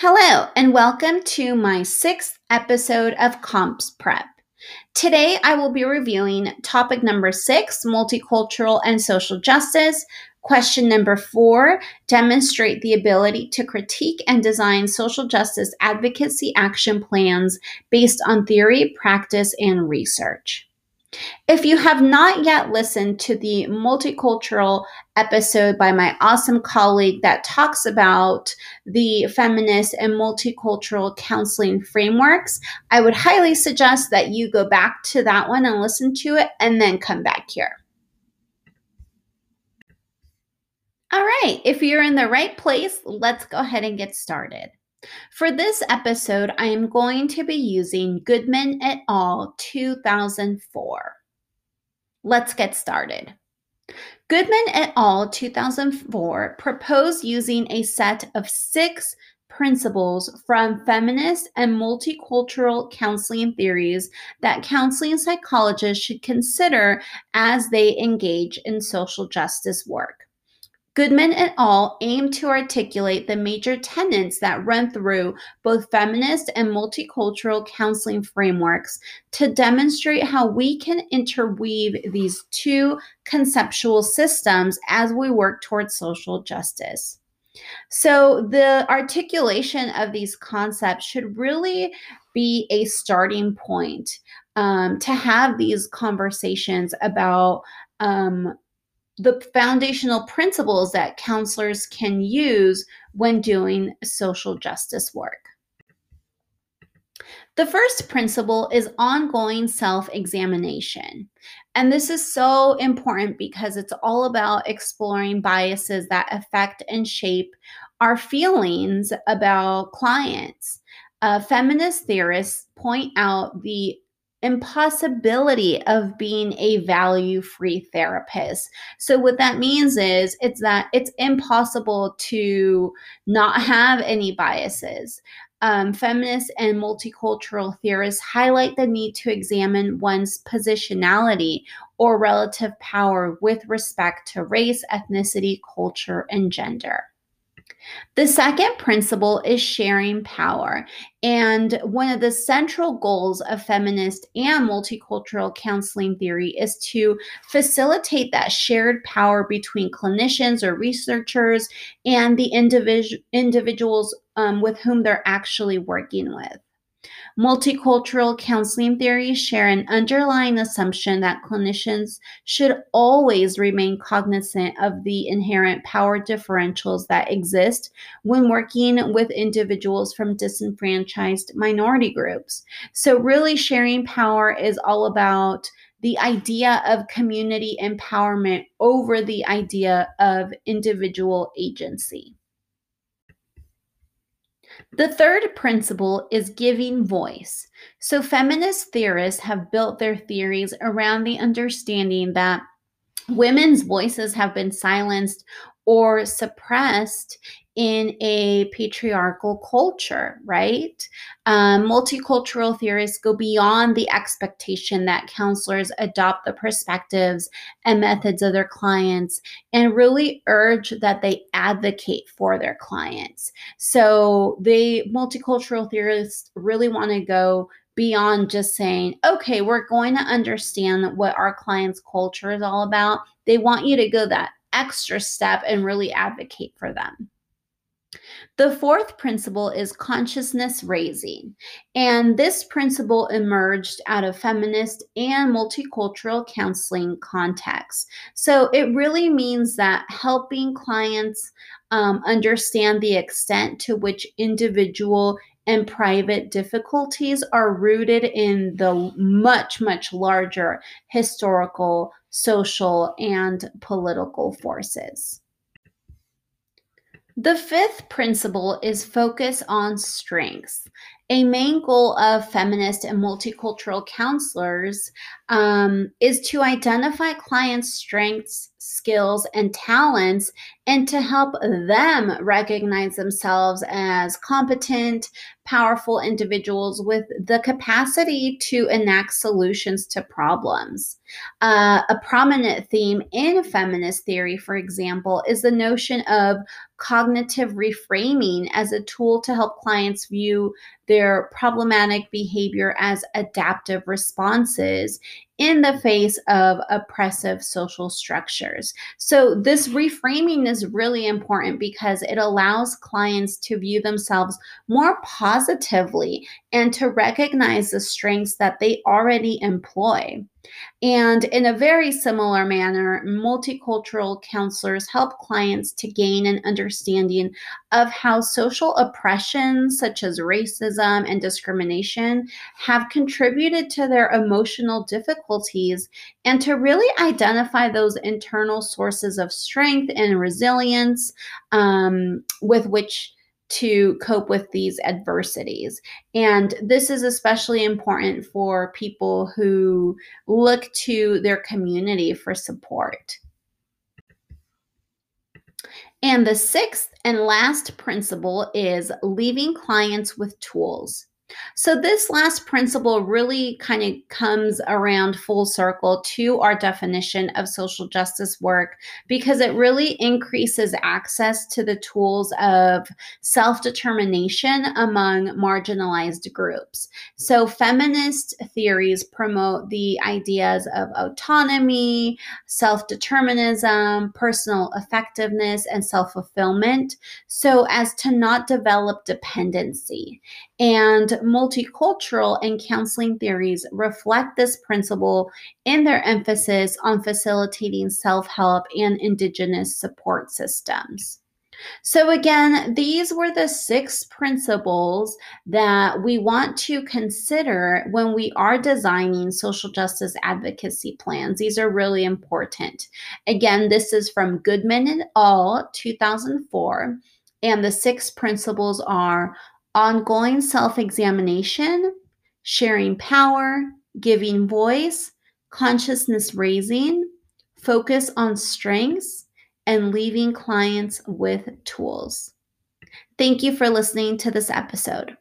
Hello, and welcome to my sixth episode of Comps Prep. Today, I will be reviewing topic number six multicultural and social justice. Question number four demonstrate the ability to critique and design social justice advocacy action plans based on theory, practice, and research. If you have not yet listened to the multicultural episode by my awesome colleague that talks about the feminist and multicultural counseling frameworks, I would highly suggest that you go back to that one and listen to it and then come back here. All right, if you're in the right place, let's go ahead and get started. For this episode, I am going to be using Goodman et al. 2004. Let's get started. Goodman et al. 2004 proposed using a set of six principles from feminist and multicultural counseling theories that counseling psychologists should consider as they engage in social justice work. Goodman et al. aim to articulate the major tenets that run through both feminist and multicultural counseling frameworks to demonstrate how we can interweave these two conceptual systems as we work towards social justice. So, the articulation of these concepts should really be a starting point um, to have these conversations about um, the foundational principles that counselors can use when doing social justice work. The first principle is ongoing self examination. And this is so important because it's all about exploring biases that affect and shape our feelings about clients. Uh, feminist theorists point out the impossibility of being a value free therapist. So what that means is it's that it's impossible to not have any biases. Um, feminist and multicultural theorists highlight the need to examine one's positionality or relative power with respect to race, ethnicity, culture, and gender. The second principle is sharing power. And one of the central goals of feminist and multicultural counseling theory is to facilitate that shared power between clinicians or researchers and the individu- individuals um, with whom they're actually working with. Multicultural counseling theories share an underlying assumption that clinicians should always remain cognizant of the inherent power differentials that exist when working with individuals from disenfranchised minority groups. So, really, sharing power is all about the idea of community empowerment over the idea of individual agency. The third principle is giving voice. So, feminist theorists have built their theories around the understanding that women's voices have been silenced or suppressed in a patriarchal culture, right? Um, multicultural theorists go beyond the expectation that counselors adopt the perspectives and methods of their clients and really urge that they advocate for their clients. So, the multicultural theorists really want to go beyond just saying, okay, we're going to understand what our client's culture is all about. They want you to go that extra step and really advocate for them. The fourth principle is consciousness raising. And this principle emerged out of feminist and multicultural counseling contexts. So it really means that helping clients um, understand the extent to which individual and private difficulties are rooted in the much, much larger historical, social, and political forces. The fifth principle is focus on strengths. A main goal of feminist and multicultural counselors um, is to identify clients' strengths, skills, and talents and to help them recognize themselves as competent, powerful individuals with the capacity to enact solutions to problems. Uh, a prominent theme in feminist theory, for example, is the notion of cognitive reframing as a tool to help clients view their problematic behavior as adaptive responses in the face of oppressive social structures. So, this reframing is really important because it allows clients to view themselves more positively and to recognize the strengths that they already employ. And in a very similar manner, multicultural counselors help clients to gain an understanding of how social oppressions such as racism and discrimination, have contributed to their emotional difficulties and to really identify those internal sources of strength and resilience um, with which to cope with these adversities. And this is especially important for people who look to their community for support. And the sixth and last principle is leaving clients with tools. So, this last principle really kind of comes around full circle to our definition of social justice work because it really increases access to the tools of self determination among marginalized groups. So, feminist theories promote the ideas of autonomy, self determinism, personal effectiveness, and self fulfillment so as to not develop dependency. And multicultural and counseling theories reflect this principle in their emphasis on facilitating self help and Indigenous support systems. So, again, these were the six principles that we want to consider when we are designing social justice advocacy plans. These are really important. Again, this is from Goodman et al., 2004. And the six principles are ongoing self examination, sharing power, giving voice, consciousness raising, focus on strengths, and leaving clients with tools. Thank you for listening to this episode.